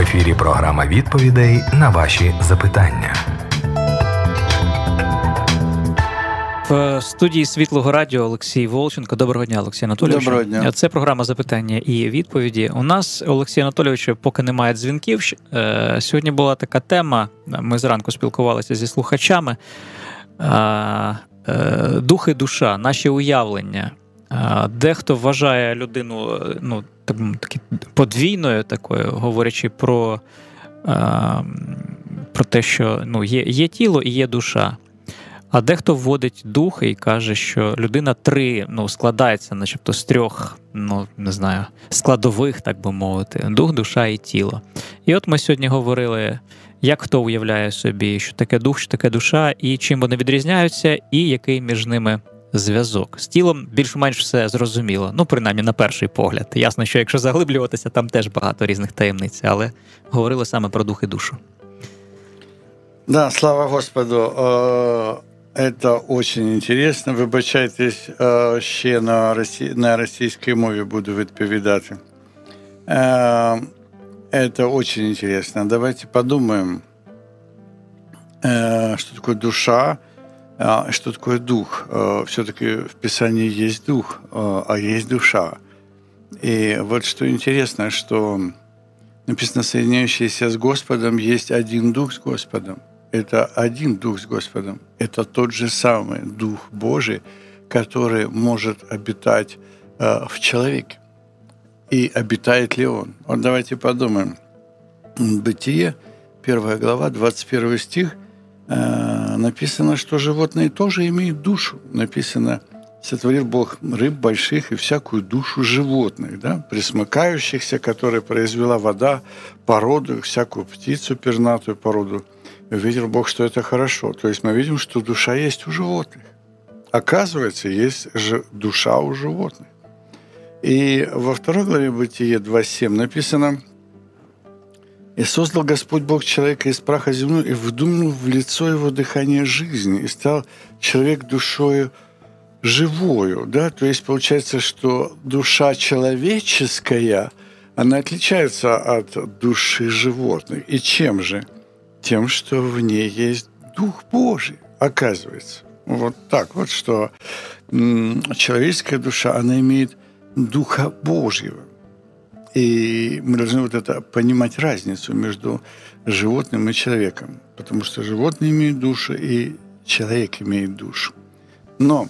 ефірі програма відповідей на ваші запитання. В студії Світлого Радіо Олексій Волченко. Доброго дня, Олексій Анатолійович. Доброго дня. Це програма запитання і відповіді. У нас, Олексій Анатолійович, поки немає дзвінків. е, Сьогодні була така тема. Ми зранку спілкувалися зі слухачами. Е, е, Дух і душа, наші уявлення. Е, Дехто вважає людину е, ну, так, таки подвійною такою, говорячи про, е, про те, що ну, є, є тіло і є душа. А дехто вводить дух і каже, що людина три ну, складається, начебто, з трьох, ну не знаю, складових, так би мовити, дух, душа і тіло. І от ми сьогодні говорили, як хто уявляє собі, що таке дух, що таке душа, і чим вони відрізняються, і який між ними зв'язок. З тілом більш-менш все зрозуміло. Ну, принаймні, на перший погляд. Ясно, що якщо заглиблюватися, там теж багато різних таємниць, але говорили саме про дух і душу. Да, слава Господу. Э, Это очень интересно. Вибачайтесь, э, ще на, росі... на російській мові буду відповідати. Э, Это очень интересно. Давайте подумаем, что такое душа, Что такое дух. Все-таки в Писании есть дух, а есть душа. И вот что интересно, что написано, соединяющиеся с Господом, есть один дух с Господом это один Дух с Господом. Это тот же самый Дух Божий, который может обитать в человеке. И обитает ли он? Вот давайте подумаем. Бытие, 1 глава, 21 стих, написано, что животные тоже имеют душу. Написано, сотворил Бог рыб больших и всякую душу животных, да, присмыкающихся, которые произвела вода, породу, всякую птицу пернатую породу – увидел Бог, что это хорошо. То есть мы видим, что душа есть у животных. Оказывается, есть же душа у животных. И во второй главе Бытие 2.7 написано, «И создал Господь Бог человека из праха земного, и вдунул в лицо его дыхание жизни, и стал человек душою живою». Да? То есть получается, что душа человеческая, она отличается от души животных. И чем же? – тем, что в ней есть Дух Божий, оказывается. Вот так вот, что человеческая душа, она имеет Духа Божьего. И мы должны вот это понимать разницу между животным и человеком. Потому что животные имеют душу, и человек имеет душу. Но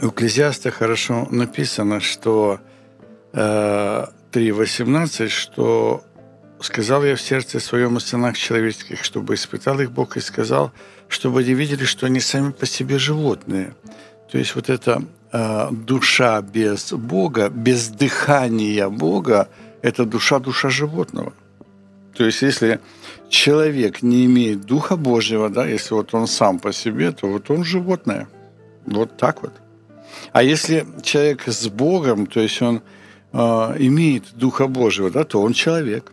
у Экклезиаста хорошо написано, что э, 3.18, что сказал я в сердце своем о сынах человеческих, чтобы испытал их Бог и сказал, чтобы они видели, что они сами по себе животные. То есть вот эта э, душа без Бога, без дыхания Бога, это душа душа животного. То есть если человек не имеет Духа Божьего, да, если вот он сам по себе, то вот он животное. Вот так вот. А если человек с Богом, то есть он э, имеет Духа Божьего, да, то он человек.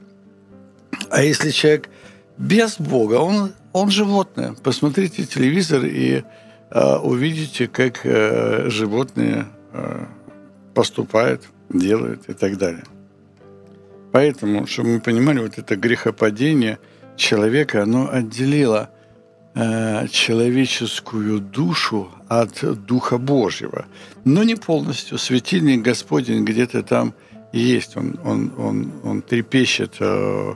А если человек без Бога, он, он животное. Посмотрите телевизор и э, увидите, как э, животные э, поступают, делают и так далее. Поэтому, чтобы мы понимали, вот это грехопадение человека, оно отделило э, человеческую душу от Духа Божьего. Но не полностью. Светильник Господень где-то там есть. Он, он, он, он трепещет э,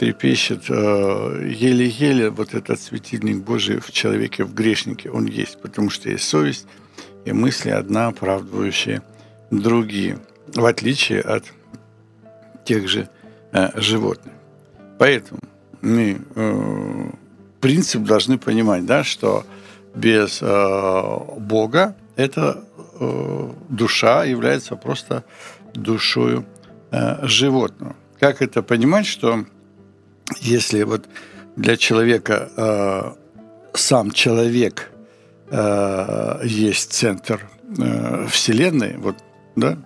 трепещет э, еле-еле вот этот светильник Божий в человеке, в грешнике, он есть, потому что есть совесть и мысли одна, оправдывающие другие, в отличие от тех же э, животных. Поэтому мы э, принцип должны понимать, да, что без Бога эта душа является просто душою животного. Как это понимать, что если вот для человека э, сам человек э, есть центр э, Вселенной, вот, да,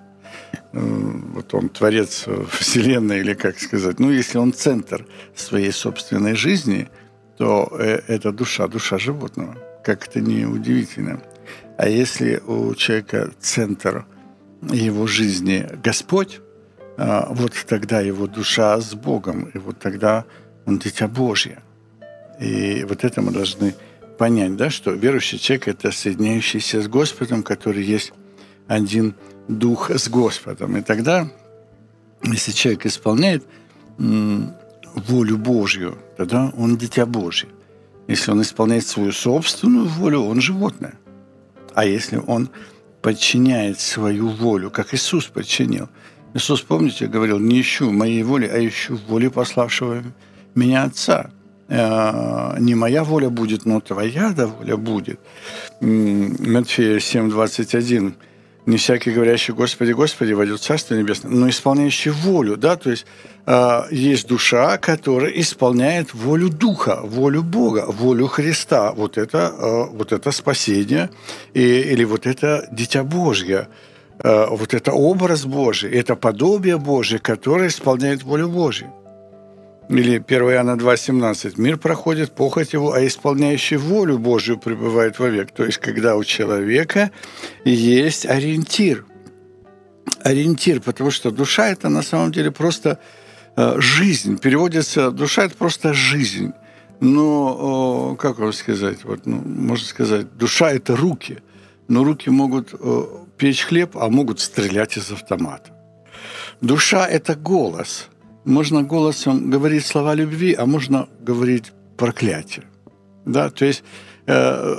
э, вот он творец Вселенной, или как сказать, ну, если он центр своей собственной жизни, то э, это душа, душа животного. Как это не удивительно. А если у человека центр его жизни Господь, вот тогда его душа с Богом, и вот тогда он дитя Божье. И вот это мы должны понять, да, что верующий человек – это соединяющийся с Господом, который есть один дух с Господом. И тогда, если человек исполняет волю Божью, тогда он дитя Божье. Если он исполняет свою собственную волю, он животное. А если он подчиняет свою волю, как Иисус подчинил. Иисус, помните, говорил, не ищу моей воли, а ищу воли пославшего меня Отца. Э, не моя воля будет, но твоя да воля будет. Матфея 7, 21 не всякий говорящий «Господи, Господи» войдет в Царство Небесное, но исполняющий волю, да, то есть э, есть душа, которая исполняет волю Духа, волю Бога, волю Христа. Вот это, э, вот это спасение и, или вот это Дитя Божье, вот это образ Божий, это подобие Божие, которое исполняет волю Божью. Или 1 Иоанна 2,17. «Мир проходит, похоть его, а исполняющий волю Божию пребывает вовек». То есть, когда у человека есть ориентир. Ориентир, потому что душа – это на самом деле просто э, жизнь. Переводится «душа» – это просто жизнь. Но, как вам сказать, вот, ну, можно сказать, душа – это руки. Но руки могут печь хлеб, а могут стрелять из автомата. Душа – это голос – можно голосом говорить слова любви, а можно говорить проклятие. Да, то есть э,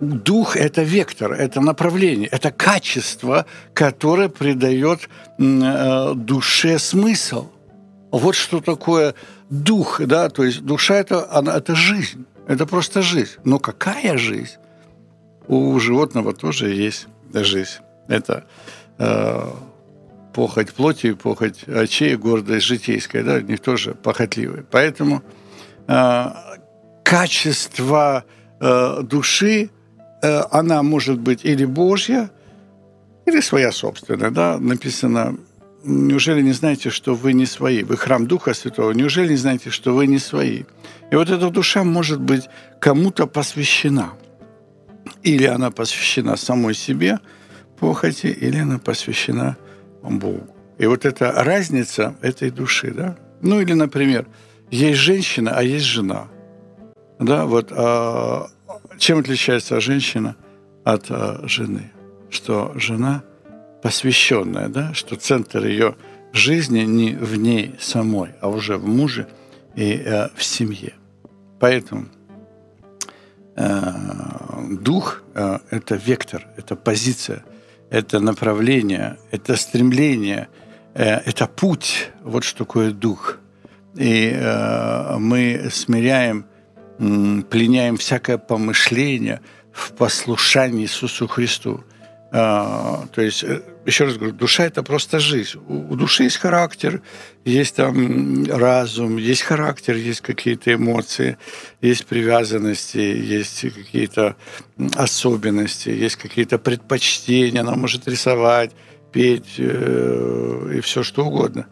дух – это вектор, это направление, это качество, которое придает э, душе смысл. Вот что такое дух, да, то есть душа это, она, это жизнь, это просто жизнь. Но какая жизнь? У животного тоже есть жизнь. Это э, похоть плоти, похоть очей, гордость житейская, да, они тоже похотливые. Поэтому э, качество э, души, э, она может быть или Божья, или своя собственная, да, написано, неужели не знаете, что вы не свои? Вы храм Духа Святого, неужели не знаете, что вы не свои? И вот эта душа может быть кому-то посвящена. Или она посвящена самой себе, похоти, или она посвящена Богу. И вот эта разница этой души, да? Ну или, например, есть женщина, а есть жена. Да, вот а, чем отличается женщина от а, жены? Что жена посвященная, да, что центр ее жизни не в ней самой, а уже в муже и э, в семье. Поэтому дух э, это вектор, это позиция – это направление, это стремление, э, это путь. Вот что такое дух. И э, мы смиряем, пленяем всякое помышление в послушании Иисусу Христу. А, то есть, э, еще раз говорю, душа – это просто жизнь. У души есть характер, есть там разум, есть характер, есть какие-то эмоции, есть привязанности, есть какие-то особенности, есть какие-то предпочтения. Она может рисовать, петь э, и все что угодно.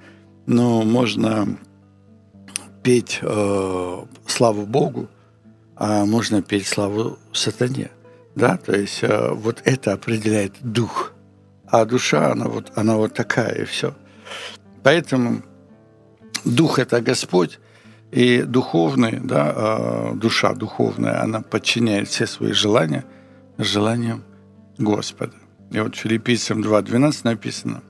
Но можно петь э, славу Богу, а можно петь славу сатане. Да? То есть э, вот это определяет дух. А душа, она вот, она вот такая, и все. Поэтому дух – это Господь, и духовный, да, э, душа духовная, она подчиняет все свои желания желаниям Господа. И вот филиппийцам 2.12 написано,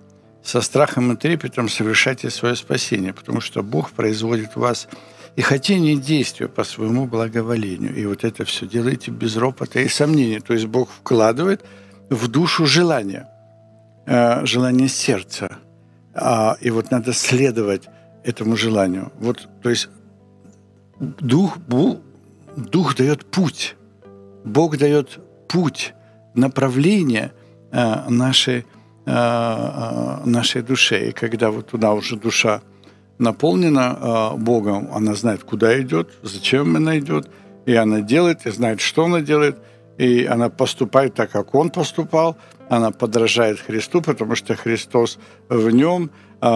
«Со страхом и трепетом совершайте свое спасение, потому что Бог производит в вас и хотение действия по своему благоволению. И вот это все делайте без ропота и сомнений. То есть Бог вкладывает в душу желание, э, желание сердца. А, и вот надо следовать этому желанию. Вот, то есть дух, дух дает путь. Бог дает путь, направление э, нашей, э, нашей душе. И когда вот туда уже душа наполнена э, Богом, она знает, куда идет, зачем она идет, и она делает, и знает, что она делает, и она поступает так, как он поступал, она подражает Христу, потому что Христос в нем, э,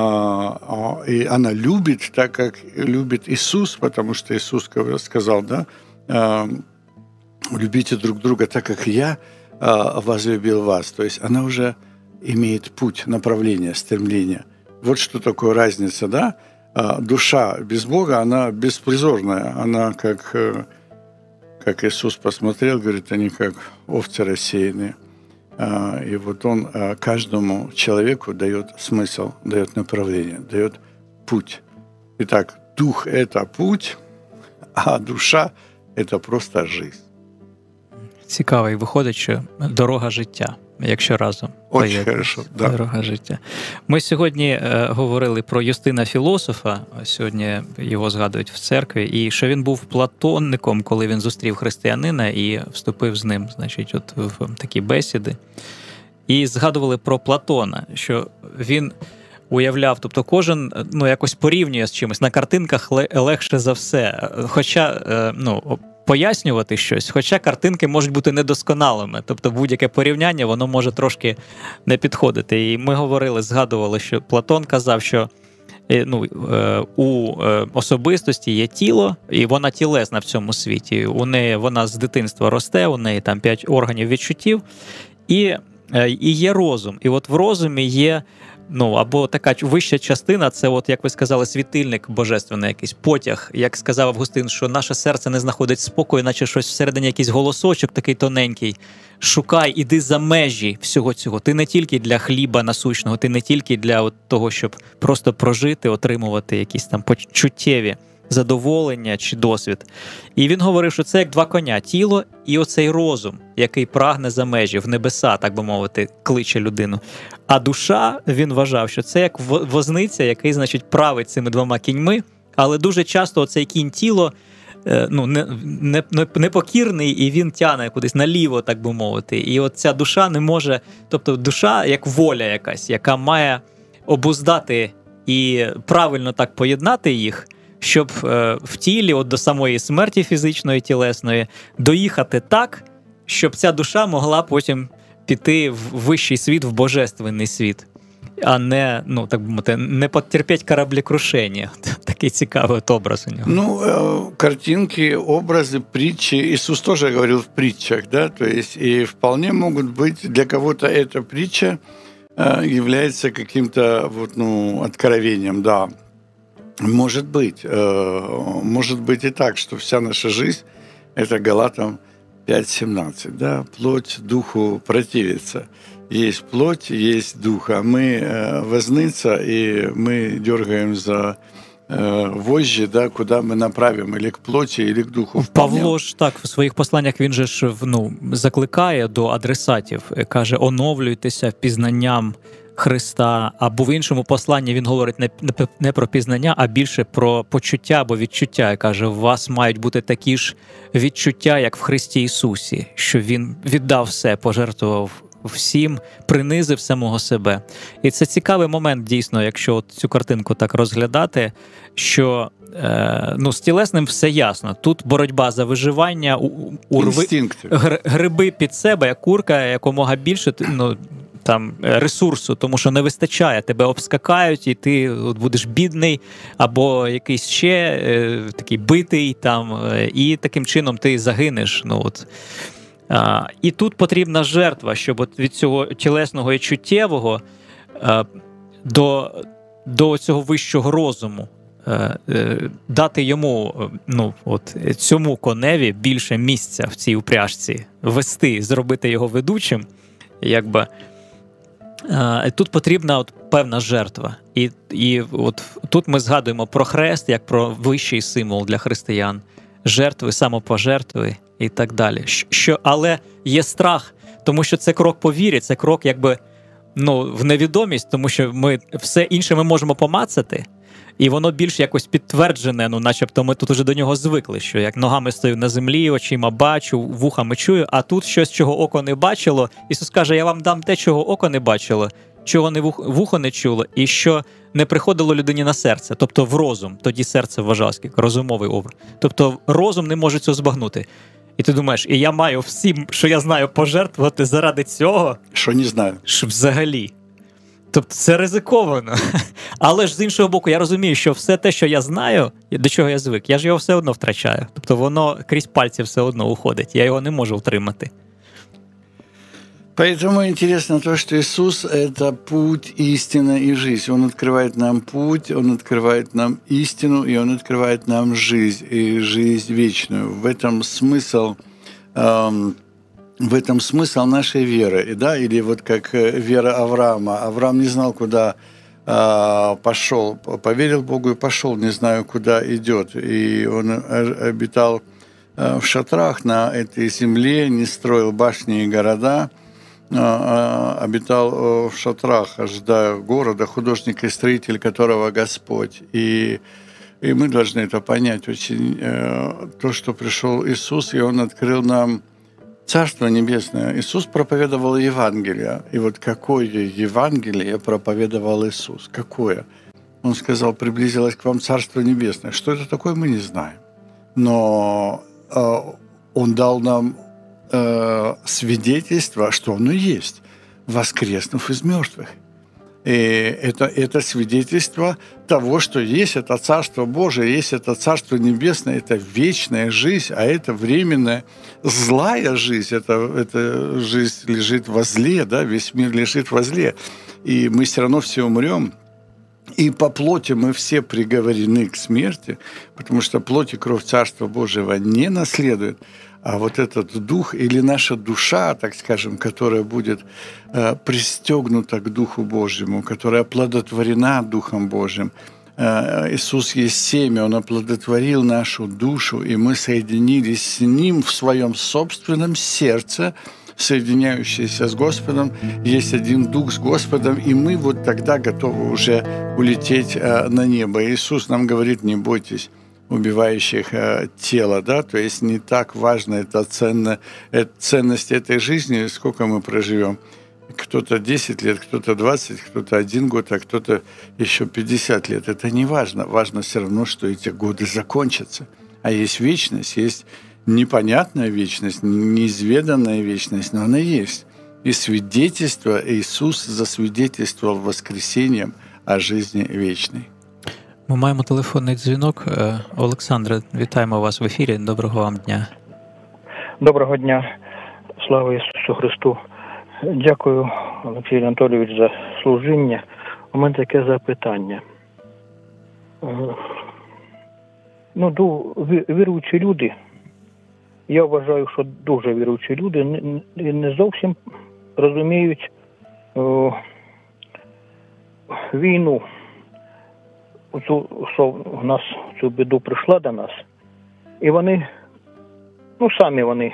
и она любит так, как любит Иисус, потому что Иисус сказал, да, любите друг друга так, как я возлюбил вас. То есть она уже имеет путь, направление, стремление вот что такое разница, да? А душа без Бога, она беспризорная, она как, э, как Иисус посмотрел, говорит, они как овцы рассеянные. А, и вот он а, каждому человеку дает смысл, дает направление, дает путь. Итак, дух – это путь, а душа – это просто жизнь. Цікаво, і виходить, що дорога життя, якщо разом. Очень хорошо, да. Дорога життя. Ми сьогодні е, говорили про Юстина Філософа. Сьогодні його згадують в церкві, і що він був платонником, коли він зустрів християнина і вступив з ним, значить, от в такі бесіди. І згадували про Платона, що він. Уявляв, тобто кожен ну якось порівнює з чимось на картинках легше за все. Хоча е, ну пояснювати щось, хоча картинки можуть бути недосконалими. Тобто будь-яке порівняння воно може трошки не підходити. І ми говорили, згадували, що Платон казав, що е, ну, е, у е, особистості є тіло, і вона тілесна в цьому світі. У неї вона з дитинства росте, у неї там п'ять органів відчуттів, і, і є розум. І от в розумі є. Ну, або така вища частина, це, от, як ви сказали, світильник божественний, якийсь потяг. Як сказав Августин, що наше серце не знаходить спокою, наче щось всередині якийсь голосочок такий тоненький. Шукай, іди за межі всього цього. Ти не тільки для хліба насущного, ти не тільки для от того, щоб просто прожити, отримувати якісь там почуттєві задоволення чи досвід. І він говорив, що це як два коня: тіло і оцей розум, який прагне за межі в небеса, так би мовити, кличе людину. А душа він вважав, що це як возниця, який, значить, править цими двома кіньми, але дуже часто цей кінь тіло. Е, ну, не, не, непокірний, і він тяне кудись наліво, так би мовити. І от ця душа не може, тобто душа як воля якась, яка має обуздати і правильно так поєднати їх, щоб е, в тілі, от до самої смерті фізичної тілесної, доїхати так, щоб ця душа могла потім піти в вищий світ, в божественний світ. А не, ну так би мовити, не потерпіть кораблекрушення. Такий цікавий от образ у нього. Ну, э, картинки, образы, притчи. Иисус тоже говорил в притчах, да, то есть и вполне могут быть для кого-то эта притча э, является каким-то вот, ну, откровением, да. Может быть, э, может быть и так, что вся наша жизнь – это Галатам 5.17, да, плоть духу противится. Есть плоть, есть дух, а мы э, возница, и мы дергаем за э, вожжі, да, куди ми направимо, или к плоті, или к духу. Павло ж так в своїх посланнях він же ж ну, закликає до адресатів, каже: оновлюйтеся пізнанням Христа, або в іншому посланні він говорить не не про пізнання, а більше про почуття або відчуття. І каже: у вас мають бути такі ж відчуття, як в Христі Ісусі, що Він віддав все, пожертвував всім, принизив самого себе. І це цікавий момент, дійсно, якщо от цю картинку так розглядати, що е, ну, з тілесним все ясно. Тут боротьба за виживання, у, урви, гриби під себе, як курка, якомога більше. ну, там е, ресурсу, тому що не вистачає, тебе обскакають, і ти от будеш бідний, або якийсь ще е, такий битий, там, е, і таким чином ти загинеш. Ну, от. А, І тут потрібна жертва, щоб от від цього тілесного і чуттєвого а, до до цього вищого розуму. Дати йому ну, от, цьому коневі більше місця в цій упряжці, вести, зробити його ведучим, якби Тут потрібна от певна жертва, і і от тут ми згадуємо про хрест як про вищий символ для християн, жертви, самопожертви і так далі. Що, Але є страх, тому що це крок по вірі, це крок, якби ну, в невідомість, тому що ми все інше ми можемо помацати, і воно більш якось підтверджене, ну, начебто ми тут уже до нього звикли, що як ногами стою на землі, очима бачу, вухами чую, а тут щось, чого око не бачило. Ісус каже: Я вам дам те, чого око не бачило, чого не вухо не чуло, і що не приходило людині на серце, тобто в розум. Тоді серце вважалось, як розумовий образ. Тобто розум не може цього збагнути. І ти думаєш, і я маю всім, що я знаю, пожертвувати заради цього, що не знаю, що взагалі. Тобто це ризиковано. Але ж з іншого боку, я розумію, що все те, що я знаю, до чого я звик, я ж його все одно втрачаю. Тобто воно крізь пальці все одно уходить, я його не можу втримати. Поэтому интересно то, что Иисус – это путь, истина и жизнь. Он открывает нам путь, Он открывает нам истину, и Он открывает нам жизнь, и жизнь вечную. В этом смысл эм, в этом смысл нашей веры, да, или вот как э, вера Авраама. Авраам не знал, куда э, пошел, поверил Богу и пошел, не знаю, куда идет. И он обитал э, в шатрах на этой земле, не строил башни и города – а, а, обитал э, в шатрах, ожидая города, художник и строитель которого Господь. И, и мы должны это понять очень. Э, то, что пришел Иисус, и Он открыл нам Царство Небесное. Иисус проповедовал Евангелие. И вот какое Евангелие проповедовал Иисус? Какое? Он сказал, приблизилось к вам Царство Небесное. Что это такое, мы не знаем. Но э, Он дал нам э, свидетельство, что оно есть, воскреснув из мертвых. И это, это свидетельство того, что есть это Царство Божие, есть это Царство Небесное, это вечная жизнь, а это временная злая жизнь, это, это жизнь лежит во зле, да, весь мир лежит во зле. И мы все равно все умрем, и по плоти мы все приговорены к смерти, потому что плоть и кровь Царства Божьего не наследует, а вот этот дух или наша душа, так скажем, которая будет э, пристегнута к Духу Божьему, которая оплодотворена Духом Божьим. Э, Иисус есть семя, Он оплодотворил нашу душу, и мы соединились с Ним в своем собственном сердце, соединяющиеся с Господом, есть один Дух с Господом, и мы вот тогда готовы уже улететь э, на небо. Иисус нам говорит, не бойтесь, убивающих э, тело, да, то есть не так важно это ценно, это ценность этой жизни, сколько мы проживем. Кто-то 10 лет, кто-то 20, кто-то один год, а кто-то еще 50 лет. Это не важно. Важно все равно, что эти годы закончатся. А есть вечность, есть непонятная вечность, неизведанная вечность, но она есть. И свидетельство Иисус засвидетельствовал воскресением о жизни вечной. Ми маємо телефонний дзвінок. Е, Олександре, вітаємо вас в ефірі. Доброго вам дня. Доброго дня, слава Ісусу Христу. Дякую, Олексій Анатолійович, за служіння. У мене таке запитання. Е, ну, віруючі люди. Я вважаю, що дуже віруючі люди не зовсім розуміють о, війну оцю, що в нас цю біду прийшла до нас, і вони, ну самі вони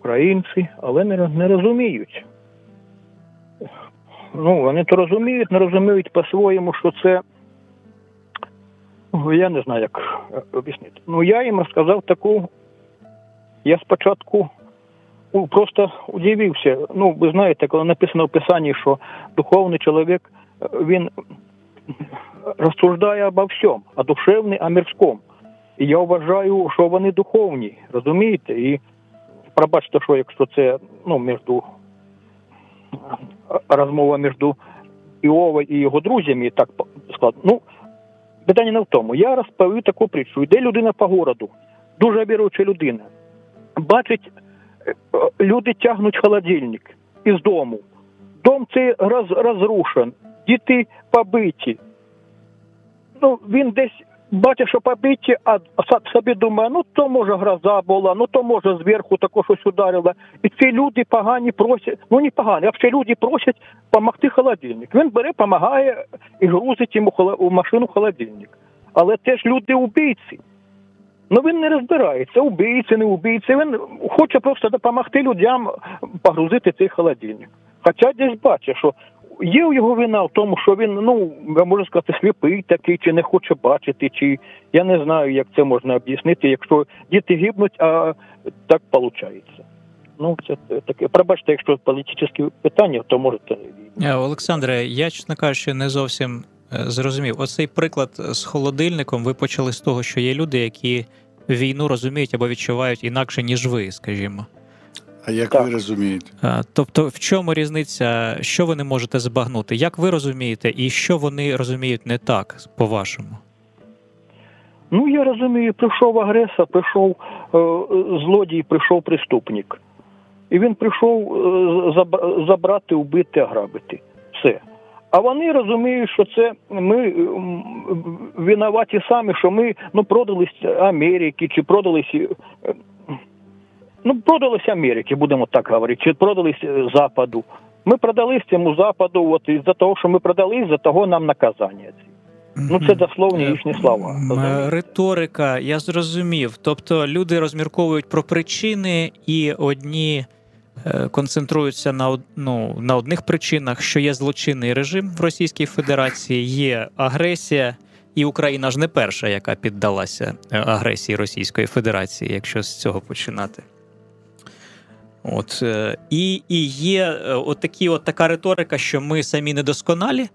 українці, але не, не розуміють. Ну, вони то розуміють, не розуміють по-своєму, що це. Ну, я не знаю, як об'яснити. Ну, я їм сказав таку. Я спочатку просто удивився. Ну, ви знаєте, коли написано в Писанні, що духовний чоловік, він розсуждає обо всьому, а душевний, а мирському. І я вважаю, що вони духовні, розумієте? І пробачте, що якщо це ну, між розмова між Іова і його друзями, так складно. Ну, питання не в тому. Я розповів таку притчу. Йде людина по городу, дуже віруюча людина. Бачить, е, люди тягнуть холодильник із дому. Дом цей роз, розрушен, діти побиті, ну він десь бачить, що побиті, а собі думає, ну то може гроза була, ну то може зверху також щось ударило. І ці люди погані просять, ну не погані, а всі люди просять допомогти холодильник. Він бере, допомагає і грузить йому у машину холодильник. Але теж люди убійці. Ну він не розбирається, убійці, не убійці. Він хоче просто допомогти людям погрузити цей холодильник. Хоча десь бачить, що Є його вина в тому, що він, ну, я можу сказати, сліпий такий, чи не хоче бачити, чи я не знаю, як це можна об'яснити, якщо діти гибнуть, а так виходить. Ну, це таке. Пробачте, якщо політичні питання, то можете. Е, Олександре, я, чесно кажучи, не зовсім е, зрозумів. Оцей приклад з холодильником ви почали з того, що є люди, які війну розуміють або відчувають інакше, ніж ви, скажімо. А як так. ви розумієте? Тобто, в чому різниця, що ви не можете збагнути? Як ви розумієте, і що вони розуміють не так, по-вашому? Ну, я розумію, прийшов агресор, прийшов е, злодій, прийшов преступник. і він прийшов е, забрати, вбити, ограбити. Все. А вони розуміють, що це ми винуваті самі, що ми ну, продались Америки чи продались. Е, ну, продались Америки, будемо так говорити, чи продались Западу. Ми продались цьому Западу, от із-за того, що ми продались, за того нам наказання. Ну, це дословні їхні слова. Риторика, я зрозумів. Тобто люди розмірковують про причини, і одні е, концентруються на ну, на одних причинах, що є злочинний режим в Російській Федерації, є агресія, і Україна ж не перша, яка піддалася е, агресії Російської Федерації, якщо з цього починати. От, е, І і є от такі, от така риторика, що ми самі недосконалі.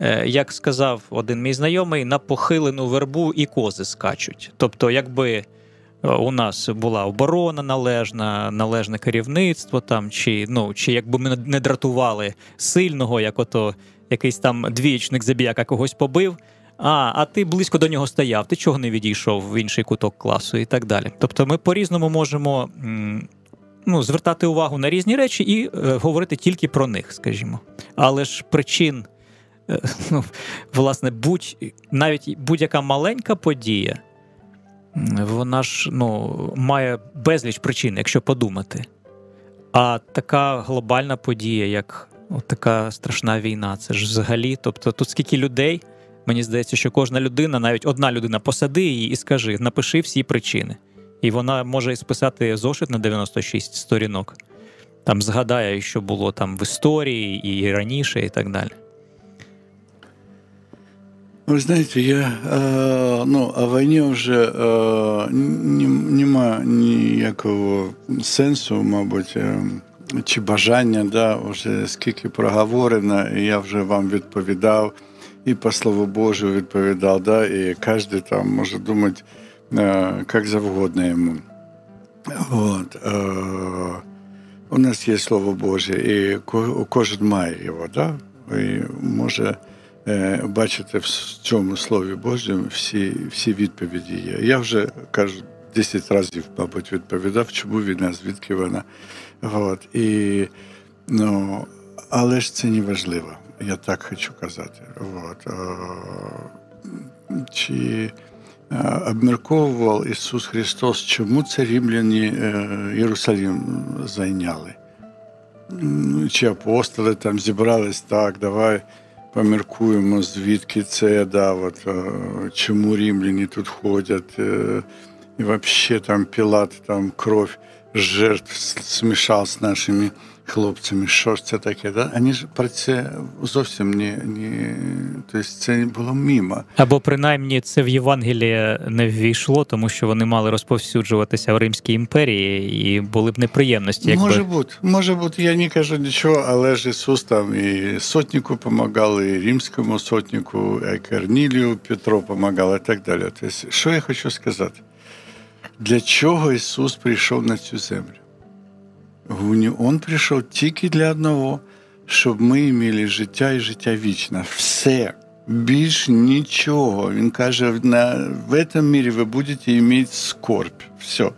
Е, як сказав один мій знайомий, на похилену вербу і кози скачуть. Тобто, якби е, у нас була оборона належна, належне керівництво, там, чи ну, чи якби ми не дратували сильного, як ото якийсь там двієчник забіяка когось побив. А, а ти близько до нього стояв, ти чого не відійшов в інший куток класу і так далі. Тобто ми по-різному можемо ну, звертати увагу на різні речі і е, говорити тільки про них, скажімо. Але ж причин Е, ну, власне, будь навіть будь-яка маленька подія, вона ж ну, має безліч причин, якщо подумати. А така глобальна подія, як от така страшна війна, це ж взагалі. Тобто, тут скільки людей, мені здається, що кожна людина, навіть одна людина, посади її і скажи, напиши всі причини. І вона може списати зошит на 96 сторінок. Там згадає, що було там в історії і раніше, і так далі. Ви знаєте, я э, ну, о війні вже э, нема ніякого сенсу, мабуть, чи бажання, да, вже скільки проговорено, і я вже вам відповідав, і по слову Божу відповідав, да, і кожен там може думати, як завгодно йому. Вот. У нас є Слово Боже, і кожен має його, да? і може Е, бачите в цьому слові Божому всі всі відповіді є. Я вже кажу 10 разів, мабуть, відповідав, чому війна, звідки вона. От. І, ну, Але ж це не важливо, я так хочу казати. От. Чи обмірковував Ісус Христос, чому це рівляні е, Єрусалим зайняли? Чи апостоли там зібрались так, давай поміркуємо, звідки це, да, от, чому римляні тут ходять, і взагалі там Пілат там кров жертв смішав з нашими хлопцями. Що ж це таке? Да? Вони ж про це зовсім не, не тобто це було мимо. Або принаймні це в Євангелії не ввійшло, тому що вони мали розповсюджуватися в Римській імперії і були б неприємності. Якби... Може бути, може бути, я не кажу нічого, але ж Ісус там і сотнику допомагав, і римському сотнику, і Корнілію Петро допомагав, і так далі. Тобто, що я хочу сказати? Для чого Ісус прийшов на цю землю? Він прийшов тільки для одного, щоб ми мали життя і життя вічне. Все. Більш нічого. Він каже, на, в этом мире ви будете мати скорбь. Все.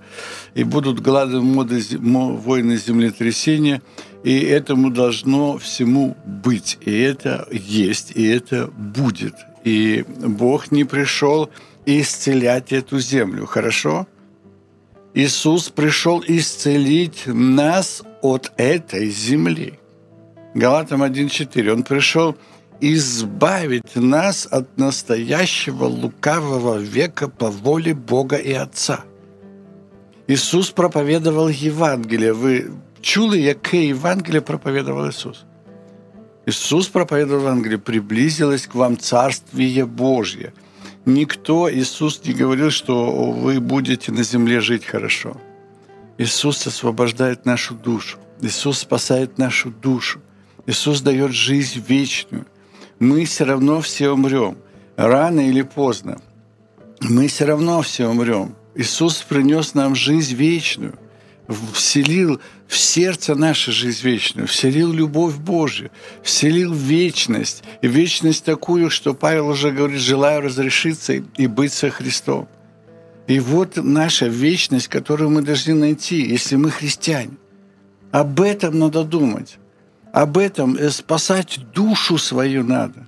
И будут глады, моды, войны, землетрясения, и этому должно всему быть. И это есть, и это будет. И Бог не пришел исцелять эту землю. Хорошо? Иисус пришел исцелить нас от этой земли. Галатам 1.4. Он пришел избавить нас от настоящего лукавого века по воле Бога и Отца. Ісус проповідував Євангеліє. Ви чули, яке Євангеліє проповідував Ісус? Ісус проповідував Євангеліє, приблизилось к вам Царствие Божье – Никто, Иисус не говорил, что вы будете на земле жить хорошо. Иисус освобождает нашу душу. Иисус спасает нашу душу. Иисус дает жизнь вечную. Мы все равно все умрем. Рано или поздно. Мы все равно все умрем. Иисус принес нам жизнь вечную вселил в сердце наше жизнь вечную, вселил любовь Божью, вселил вечность. И вечность такую, что Павел уже говорит, желаю разрешиться и быть со Христом. И вот наша вечность, которую мы должны найти, если мы христиане. Об этом надо думать. Об этом э, спасать душу свою надо.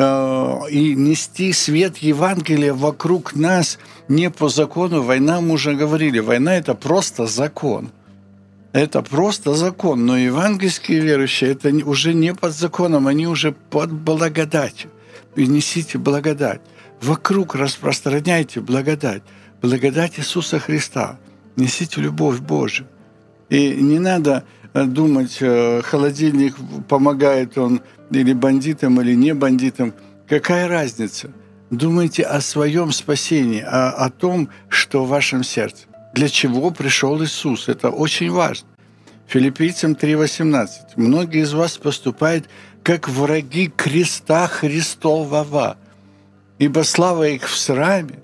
Э, и нести свет Евангелия вокруг нас не по закону. Война, мы уже говорили, война – это просто закон. Это просто закон. Но евангельские верующие – это уже не под законом, они уже под благодатью. И несите благодать. Вокруг распространяйте благодать. Благодать Иисуса Христа. Несите любовь Божию. И не надо думать, э, холодильник помогает он или бандитам, или не бандитам. Какая разница? Думайте о своем спасении, о, о том, что в вашем сердце. Для чего пришел Иисус? Это очень важно. Филиппийцам 3.18. Многие из вас поступают как враги креста Христового, ибо слава их в сраме,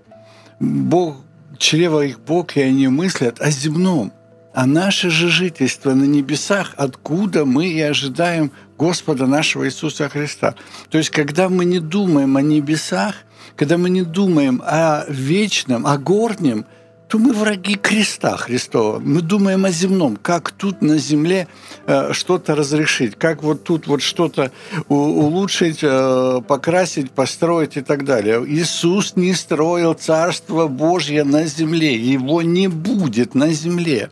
Бог, чрево их Бог, и они мыслят о земном – а наше же жительство на небесах, откуда мы и ожидаем Господа нашего Иисуса Христа. То есть, когда мы не думаем о небесах, когда мы не думаем о вечном, о горнем, то мы враги креста Христова. Мы думаем о земном, как тут на земле э, что-то разрешить, как вот тут вот что-то улучшить, э, покрасить, построить и так далее. Иисус не строил Царство Божье на земле, его не будет на земле.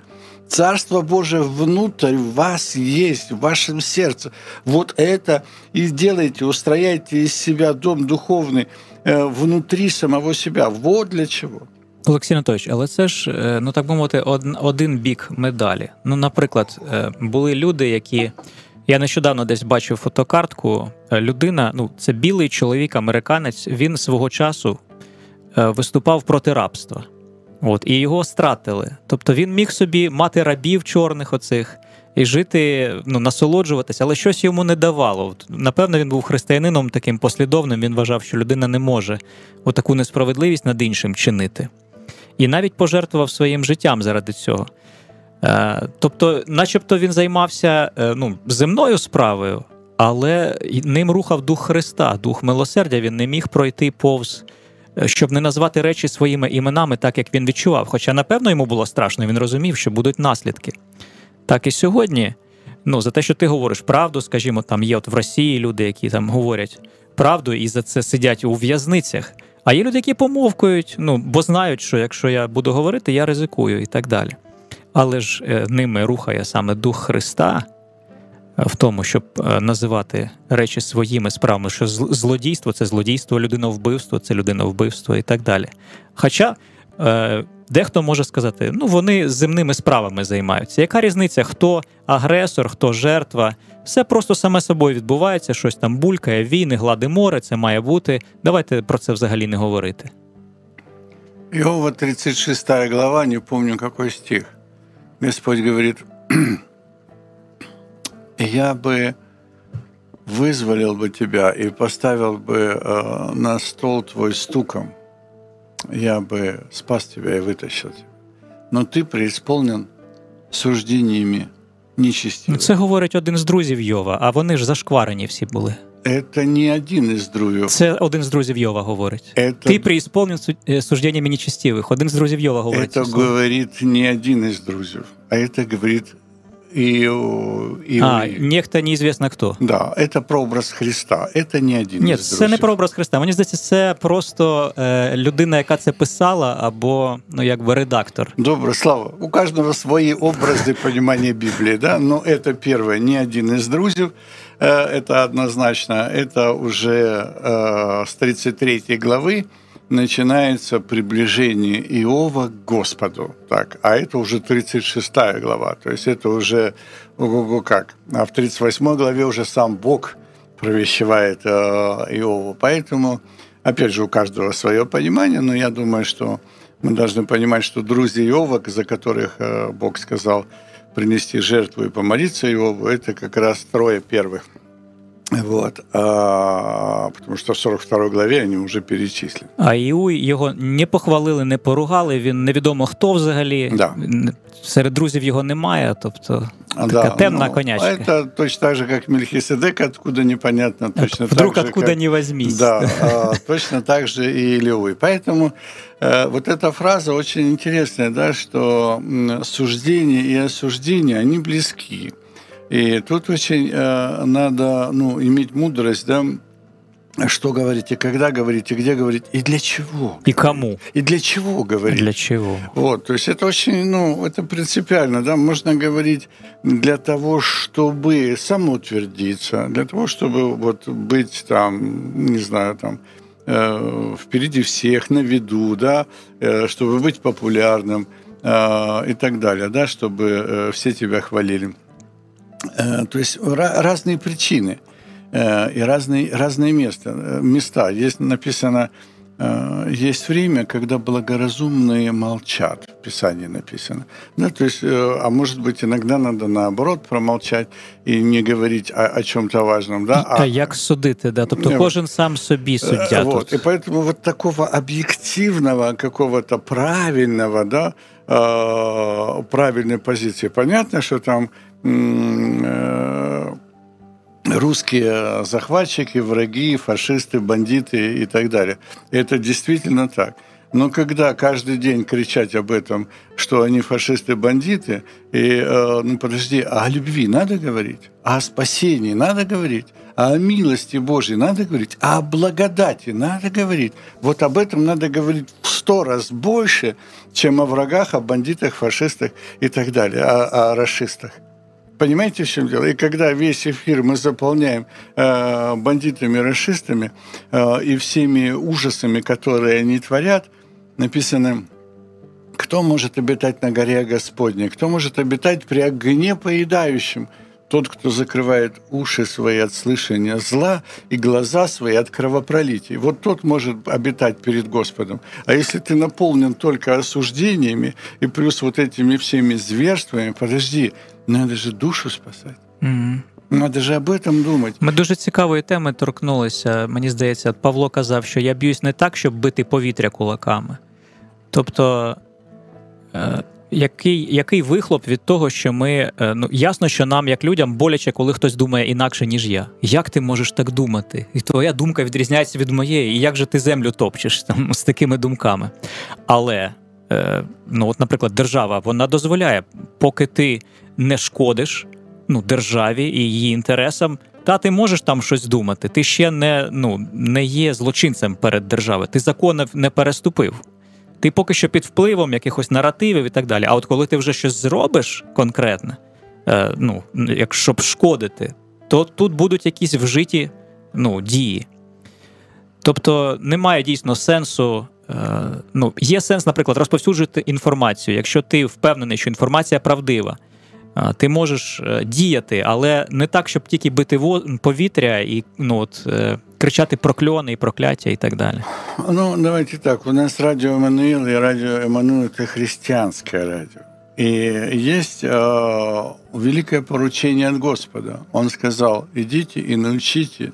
Царство Божие внутрь вас есть, в вашем сердце. Вот это и делайте, устрояйте из себя дом духовный э, внутрі самого себя. Вот для чого. Олексій Анатолійович, але це ж, е, ну так би мовити, один бік медалі. Ну, наприклад, е, були люди, які. Я нещодавно десь бачив фотокартку. Е, людина, ну це білий чоловік, американець. Він свого часу виступав проти рабства. От, І його стратили. Тобто він міг собі мати рабів чорних оцих і жити, ну, насолоджуватися, але щось йому не давало. Напевно, він був християнином таким послідовним. Він вважав, що людина не може отаку несправедливість над іншим чинити. І навіть пожертвував своїм життям заради цього. Е, Тобто, начебто він займався е, ну, земною справою, але ним рухав дух Христа, дух милосердя. Він не міг пройти повз. Е, щоб не назвати речі своїми іменами, так як він відчував. Хоча, напевно, йому було страшно, він розумів, що будуть наслідки. Так і сьогодні, ну, за те, що ти говориш правду, скажімо, там є от в Росії люди, які там говорять правду і за це сидять у в'язницях. А є люди, які помовкують, ну, бо знають, що якщо я буду говорити, я ризикую і так далі. Але ж е, ними рухає саме Дух Христа, в тому, щоб е, називати речі своїми справами, що злодійство це злодійство, людиновбивство, це людиновбивство і так далі. Хоча е, дехто може сказати, ну вони земними справами займаються. Яка різниця, хто агресор, хто жертва? Все просто саме собою відбувається, щось там булькає, війни, глади море, це має бути. Давайте про це взагалі не говорити. Иова 36 глава, не помню какой стих. Господь говорит, я бы вызволил бы тебя и поставил бы э, на стол твой стуком, я бы спас тебя и вытащил тебя. Но ты преисполнен суждениями нечестивых. Це говорить один з друзів Йова, а вони ж зашкварені всі були. Это не один из друзів. Це один з друзів Йова говорить. Это... Ти преисполнен суждениями нечестивых. Один з друзів Йова говорить. Это говорит не один из друзів, а это говорит и, и а, нехто неізвісно хто. Да, это прообраз Христа. Это не один Ні, це не прообраз Христа. Мені здається, це просто е, людина, яка це писала, або ну якби редактор. Добре, Слава. У кожного свої образи понимания Библии, да? Но это первое, не один из друзів. Это однозначно. Это уже э, с 33 главы начинается приближение Иова к Господу. Так, а это уже 36 глава, то есть это уже ого-го как. А в 38 главе уже сам Бог провещевает э, Иову. Поэтому, опять же, у каждого свое понимание, но я думаю, что мы должны понимать, что друзья Иова, за которых э, Бог сказал принести жертву и помолиться Иову, это как раз трое первых. Вот. А, потому що в 42 главі вони вже перечислені. А Іуй його не похвалили, не поругали. Він невідомо хто взагалі. Да. Серед друзів його немає. Тобто така да, темна ну, конячка. Это точно так же, как Мельхиседек, откуда непонятно. Точно Вдруг так же, откуда как, не возьмись. Да, а, точно так же и Левый. Поэтому э, вот эта фраза очень интересная, да, что м, суждение и осуждение, они близки. И тут очень э, надо ну, иметь мудрость, да, что говорить, и когда говорить, и где говорить, и для чего. И кому. И для чего говорить. Для чего. Вот, то есть это очень, ну, это принципиально, да, можно говорить для того, чтобы самоутвердиться, для того, чтобы вот быть там, не знаю, там, э, впереди всех, на виду, да, э, чтобы быть популярным э, и так далее, да, чтобы э, все тебя хвалили. Э, то есть разные причины э, и разные, разные места, э, места. Есть написано, есть время, когда благоразумные молчат, в Писании написано. Да, то есть, а может быть, иногда надо наоборот промолчать и не говорить о, о чем-то важном. Да? А як судити? Да? Тобто Ні, кожен сам собі суддя. Вот. И поэтому вот такого объективного, какого-то правильного, да, правильной позиции. Понятно, что там русские захватчики, враги, фашисты, бандиты и так далее. Это действительно так. Но когда каждый день кричать об этом, что они фашисты, бандиты, и, э, ну подожди, а о любви надо говорить? А о спасении надо говорить? А о милости Божьей надо говорить? А о благодати надо говорить? Вот об этом надо говорить в сто раз больше, чем о врагах, о бандитах, фашистах и так далее, о, о расистах. Понимаете, в чем дело? И когда весь эфир мы заполняем э, бандитами, расистами э, и всеми ужасами, которые они творят, написано, кто может обитать на горе Господней, кто может обитать при огне поедающем, тот, кто закрывает уши свои от слышания зла и глаза свои от кровопролитий. Вот тот может обитать перед Господом. А если ты наполнен только осуждениями и плюс вот этими всеми зверствами, подожди, надо же душу спасать. Мгм. Надо же об этом думать. Ми дуже цікавої теми торкнулися. Мені здається, Павло казав, що я б'юсь не так, щоб бити повітря кулаками. Тобто, е, який, який вихлоп від того, що ми. е, ну, ясно, що нам, як людям, боляче, коли хтось думає інакше, ніж я. Як ти можеш так думати? І твоя думка відрізняється від моєї, і як же ти землю топчеш там, з такими думками? Але, е, ну, от, наприклад, держава вона дозволяє, поки ти не шкодиш ну, державі і її інтересам. Та ти можеш там щось думати. Ти ще не, ну, не є злочинцем перед державою. Ти законів не переступив. Ти поки що під впливом якихось наративів і так далі. А от коли ти вже щось зробиш конкретне, е, ну, як щоб шкодити, то тут будуть якісь вжиті ну, дії. Тобто немає дійсно сенсу. Е, ну, є сенс, наприклад, розповсюджувати інформацію, якщо ти впевнений, що інформація правдива. А, Ти можеш е, діяти, але не так, щоб тільки бити во- повітря і ну, от, е, кричати прокльони і прокляття і так далі. Ну, давайте так. У нас радио Эммануил, и радио Эммануил – это христианское радио. И есть э, великое поручение от Господа. Он сказал, идите и научите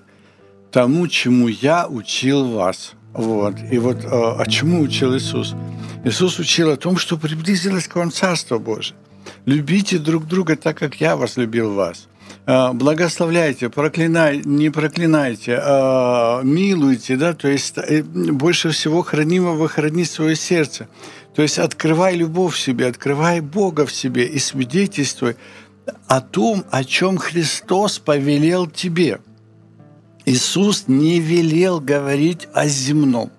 тому, чему я учил вас. Вот. И вот э, а чему учил Иисус? Иисус учил о том, что приблизилось к вам Царство Божие. Любите друг друга так, как я вас любил вас. Э, Благословляйте, проклинай, не проклинайте, э, милуйте, да, то есть э, больше всего хранимого храни свое сердце. То есть открывай любовь в себе, открывай Бога в себе и свидетельствуй о том, о чем Христос повелел тебе. Иисус не велел говорить о земном.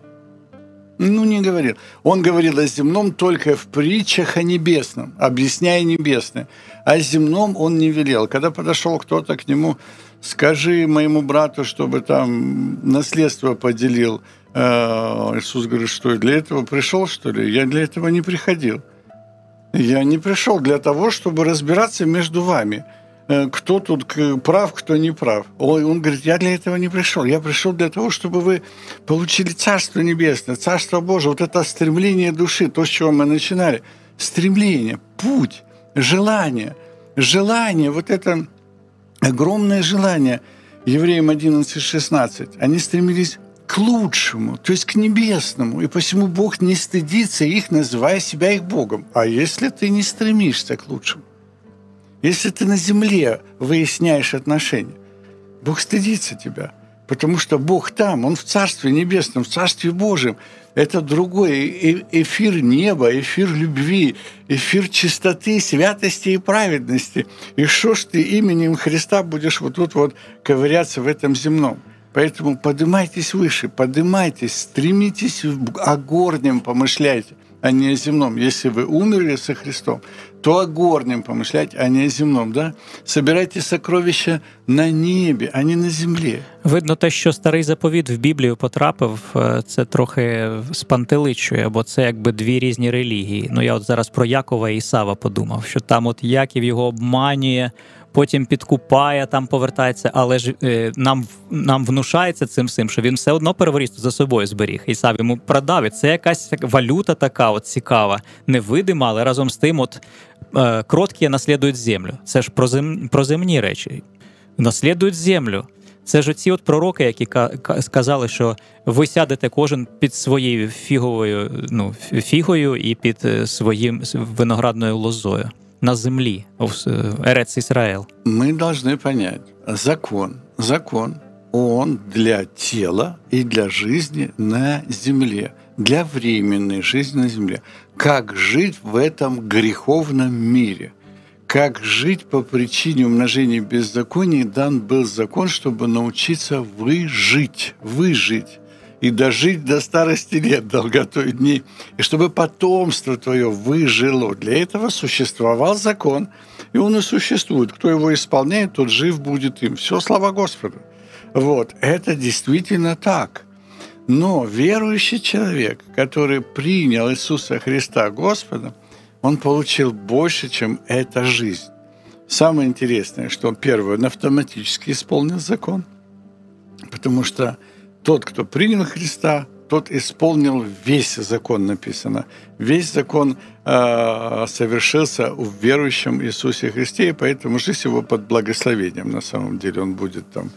Ну, не говорил. Он говорил о земном только в притчах о небесном, объясняя небесное. О земном он не велел. Когда подошел кто-то к нему, скажи моему брату, чтобы там наследство поделил. Э, Иисус говорит, что для этого пришел, что ли? Я для этого не приходил. Я не пришел для того, чтобы разбираться между вами кто тут прав, кто не прав. Ой, Он говорит, я для этого не пришел. Я пришел для того, чтобы вы получили Царство Небесное, Царство Божие, вот это стремление души, то, с чего мы начинали. Стремление, путь, желание, желание, вот это огромное желание Евреям 11.16, они стремились к лучшему, то есть к небесному. И посему Бог не стыдится их, называя себя их Богом. А если ты не стремишься к лучшему? Если ты на земле выясняешь отношения, Бог стыдится тебя, потому что Бог там, Он в Царстве Небесном, в Царстве Божьем. Это другой эфир неба, эфир любви, эфир чистоты, святости и праведности. И что ж ты именем Христа будешь вот тут вот ковыряться в этом земном? Поэтому поднимайтесь выше, поднимайтесь, стремитесь о горнем помышляйте, а не о земном. Если вы умерли со Христом, то о горнем помышлять, а не о земном. Да? Собирайте сокровища на небі, а не на землі. Видно, те, що старий заповіт в Біблію потрапив, це трохи спантеличує, бо це якби дві різні релігії. Ну я от зараз про Якова і Ісава подумав, що там от Яків його обманює потім підкупає, там повертається, але ж е, нам нам внушається цим всім, що він все одно переворіст за собою зберіг. І сам йому продав. І Це якась валюта така от цікава, невидима, але разом з тим, от е, кроткі наслідують землю. Це ж про, зем, про земні речі. Наслідують землю. Це ж оці от пророки, які сказали, що ви сядете кожен під своєю фіговою ну, фігою і під е, своїм виноградною лозою на земле, в Эрец Израил? Мы должны понять, закон, закон, он для тела и для жизни на земле, для временной жизни на земле. Как жить в этом греховном мире? Как жить по причине умножения беззаконий дан был закон, чтобы научиться выжить, выжить и дожить до старости лет, долготой дней, и чтобы потомство твое выжило. Для этого существовал закон, и он и существует. Кто его исполняет, тот жив будет им. Все, слава Господу. Вот, это действительно так. Но верующий человек, который принял Иисуса Христа Господом, он получил больше, чем эта жизнь. Самое интересное, что первое, он автоматически исполнил закон, потому что тот, кто принял Христа, тот исполнил весь закон, написано. Весь закон э, совершился в верующем Иисусе Христе, и поэтому жизнь его под благословением на самом деле. Он будет там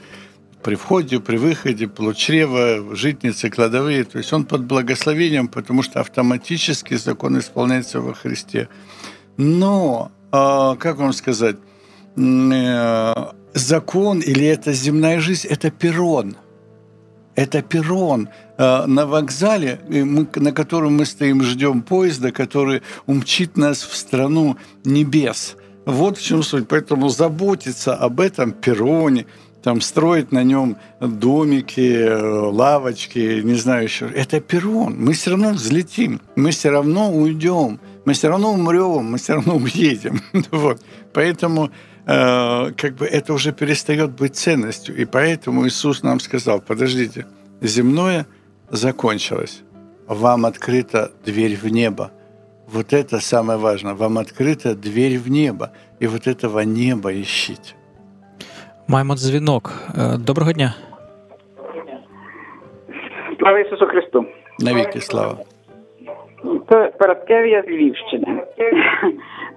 при входе, при выходе, плочрево, житницы, кладовые. То есть он под благословением, потому что автоматически закон исполняется во Христе. Но, э, как вам сказать, э, закон или эта земная жизнь – это перрон – это перрон э, на вокзале, на котором мы стоим, ждем поезда, который умчит нас в страну небес. Вот в чем суть. Поэтому заботиться об этом перроне, там строить на нем домики, лавочки, не знаю еще. Это перрон. Мы все равно взлетим, мы все равно уйдем, мы все равно умрем, мы все равно уедем. вот. Поэтому Э, как бы это уже перестает быть ценностью. И поэтому Иисус нам сказал, подождите, земное закончилось, вам открыта дверь в небо. Вот это самое важное. Вам открыта дверь в небо. И вот этого неба ищите. Маємо дзвінок. Доброго дня. Слава Ісусу Христу. Навіки слава. Це Параскевія з Львівщини.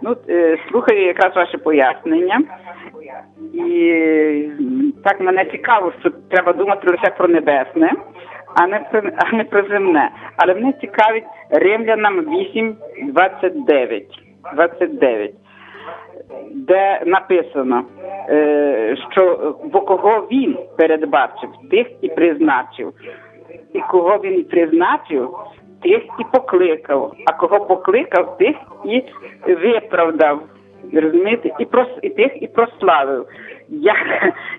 Ну, е, слухаю якраз ваше пояснення. І так мене цікаво, що треба думати лише про небесне, а не про а не про земне. Але мене цікавить римлянам 8, 29, 29, де написано, е, що бо кого він передбачив, тих і призначив, і кого він призначив, тих і покликав, а кого покликав, тих і виправдав. Розумієте, і прос і тих, і прославив. Як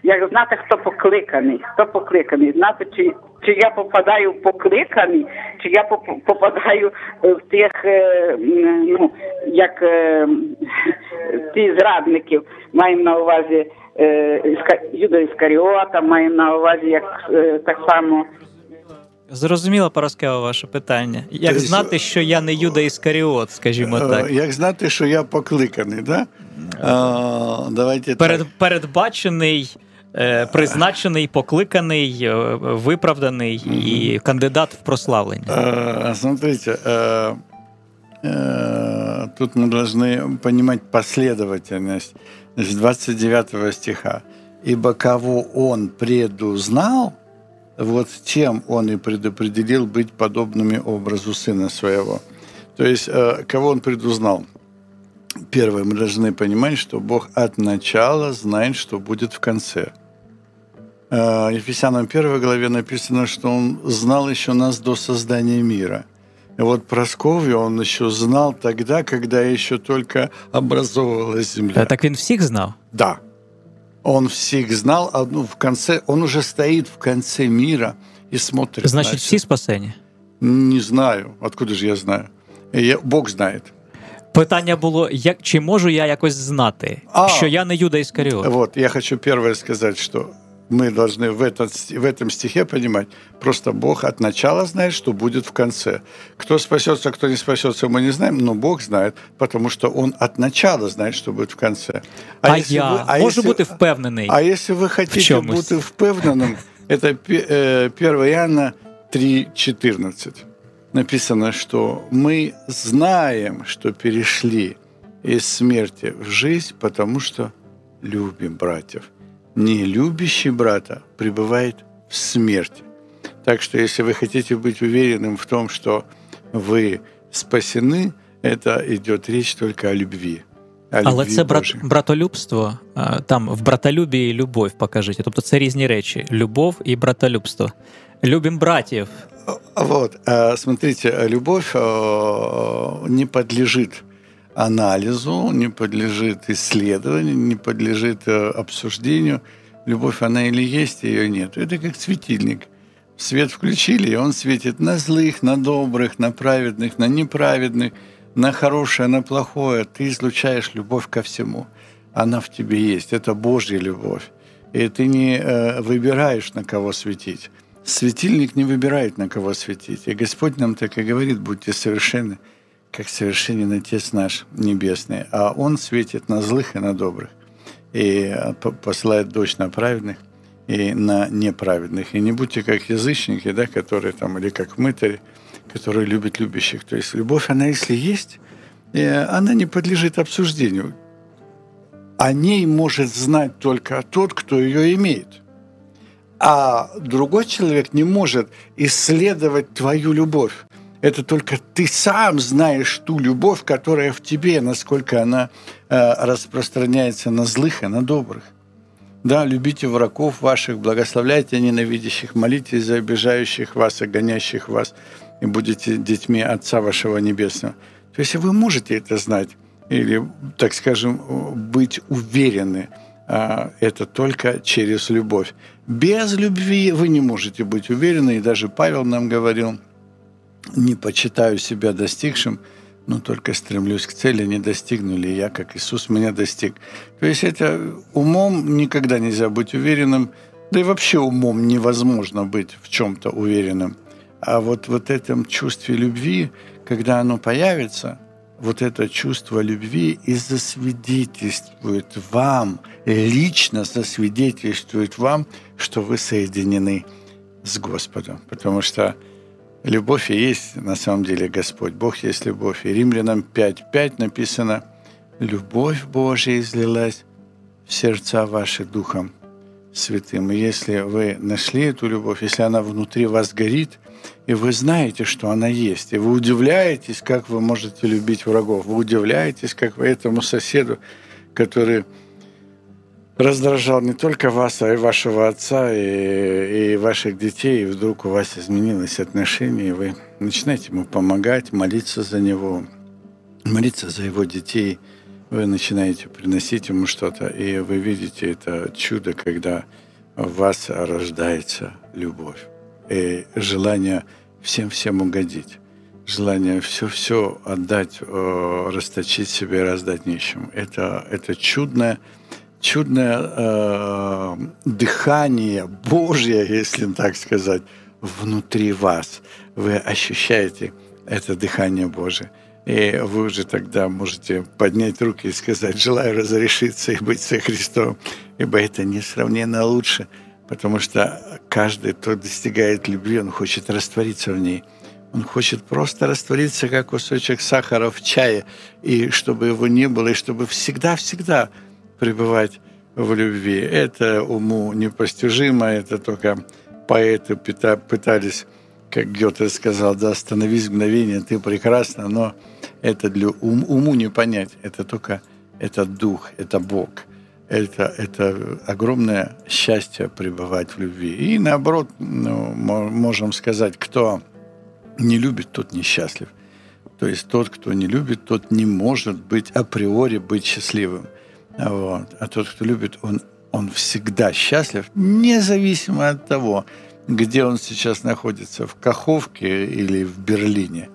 як знати, хто покликаний, хто покликаний, знати, чи чи я попадаю в покликаний, чи я попадаю в тих, е, ну як е, ті зрадників, маємо на увазі е, Юда Іскаріота, маємо на увазі як так само Зрозуміло, Параскева, ваше питання. Як Тобто, знати, що я не Юда Іскаріот, скажімо е, так? Як знати, що я покликаний, да? А, давайте Перед, так. Передбачений, е, призначений, покликаний, е, виправданий mm і кандидат в прославлення. А, смотрите, а, тут мы должны понимать последовательность 29 стиха. ибо кого Он предузнал, вот тем Он и предопределил быть подобными образу Сына Своего. То есть, э, кого Он предузнал? Первое, мы должны понимать, что Бог от начала знает, что будет в конце. Э, Ефесянам 1 главе написано, что Он знал еще нас до создания мира – и вот Просковью он еще знал тогда, когда еще только образовывалась земля. А так він всіх знав? Да. Он всех знал, а ну, в конце, он уже стоит в конце мира и смотрит. Значить, на всі спасені? Не знаю. Откуда же я знаю? Я, Бог знает. Питання було: як чи можу я якось знати, А. що я не Юда Іскаріот? Вот, я хочу первое сказать, что мы должны в, этот, в этом стихе понимать, просто Бог от начала знает, что будет в конце. Кто спасется, кто не спасется, мы не знаем, но Бог знает, потому что Он от начала знает, что будет в конце. А, если я вы- а можу если- бути впевнений. А если вы хотите бути впевненим, это пе- э, 1 Иоанна 3,14. Написано, что мы знаем, что перешли из смерти в жизнь, потому что любим братьев Не любящий брата пребывает в смерти. Так что если вы хотите быть уверенным в том, что вы спасены, это идет речь только о любви. О Але любви це брат, Божией. братолюбство. а, Там в братолюбі і любов покажіть. Тобто це різні речі: любов і братолюбство. Любім братів. Вот, э, смотрите, э, любовь э, не подлежит анализу, не подлежит исследованию, не подлежит э, обсуждению. Любовь, она или есть, ее нет. Это как светильник. Свет включили, и он светит на злых, на добрых, на праведных, на неправедных, на хорошее, на плохое. Ты излучаешь любовь ко всему. Она в тебе есть. Это Божья любовь. И ты не э, выбираешь, на кого светить. Светильник не выбирает, на кого светить. И Господь нам так и говорит, будьте совершенны, как совершенен Отец наш Небесный. А Он светит на злых и на добрых. И по- посылает дождь на праведных и на неправедных. И не будьте как язычники, да, которые там, или как мытари, которые любят любящих. То есть любовь, она если есть, э, она не подлежит обсуждению. О ней может знать только тот, кто ее имеет. А другой человек не может исследовать твою любовь. Это только ты сам знаешь ту любовь, которая в тебе, насколько она э, распространяется на злых и на добрых. Да, любите врагов ваших, благословляйте ненавидящих, молитесь за обижающих вас и вас, и будете детьми Отца вашего Небесного. То есть вы можете это знать, или, так скажем, быть уверены, а, это только через любовь. Без любви вы не можете быть уверены, и даже Павел нам говорил, не почитаю себя достигшим, но только стремлюсь к цели, не достигну ли я, как Иисус меня достиг. То есть это умом никогда нельзя быть уверенным, да и вообще умом невозможно быть в чем-то уверенным. А вот, вот этом чувстве любви, когда оно появится, вот это чувство любви и засвидетельствует вам, лично засвидетельствует вам, что вы соединены с Господом. Потому что Любовь и есть на самом деле Господь. Бог есть любовь. И Римлянам 5.5 написано, «Любовь Божия излилась в сердца ваши Духом Святым». И если вы нашли эту любовь, если она внутри вас горит, и вы знаете, что она есть, и вы удивляетесь, как вы можете любить врагов, вы удивляетесь, как вы этому соседу, который раздражал не только вас, а и вашего отца, и, и ваших детей, и вдруг у вас изменилось отношение, и вы начинаете ему помогать, молиться за него, молиться за его детей, вы начинаете приносить ему что-то, и вы видите это чудо, когда в вас рождается любовь. И желание всем-всем угодить, желание все-все отдать, э, расточить себе раздать нищим. Это, это чудное, чудное э, дыхание Божье, если так сказать, внутри вас. Вы ощущаете это дыхание Божие. И вы уже тогда можете поднять руки и сказать, желаю разрешиться и быть со Христом, ибо это несравненно лучше, потому что каждый, кто достигает любви, он хочет раствориться в ней. Он хочет просто раствориться, как кусочек сахара в чае, и чтобы его не было, и чтобы всегда-всегда пребывать в любви. Это уму непостижимо, это только поэты пытались, как Гёте сказал, да, остановись мгновение, ты прекрасна, но это для ум, уму не понять. Это только это дух, это Бог. Это, это огромное счастье пребывать в любви. И наоборот, ну, можем сказать, кто не любит, тот несчастлив. То есть тот, кто не любит, тот не может быть априори быть счастливым. Вот. А тот, кто любит, он, он всегда счастлив, независимо от того, где он сейчас находится, в Каховке или в Берлине,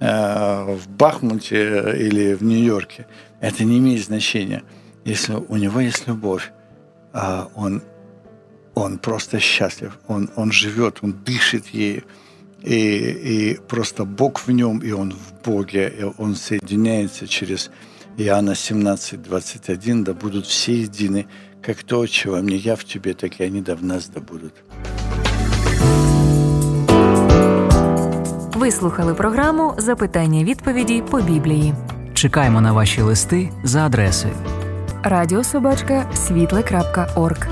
э, в Бахмуте или в Нью-Йорке. Это не имеет значения. Если у него есть любовь, а он, он просто счастлив, он, он живет, он дышит ею. И, и просто Бог в нем, и он в Боге, и он соединяется через Иоанна 17, 21, да будут все едины, как то, чего мне я в тебе, так и они да в нас да будут. Ви слухали програму Запитання відповіді по Біблії. Чекаємо на ваші листи за адресою радіособачка світле.орг.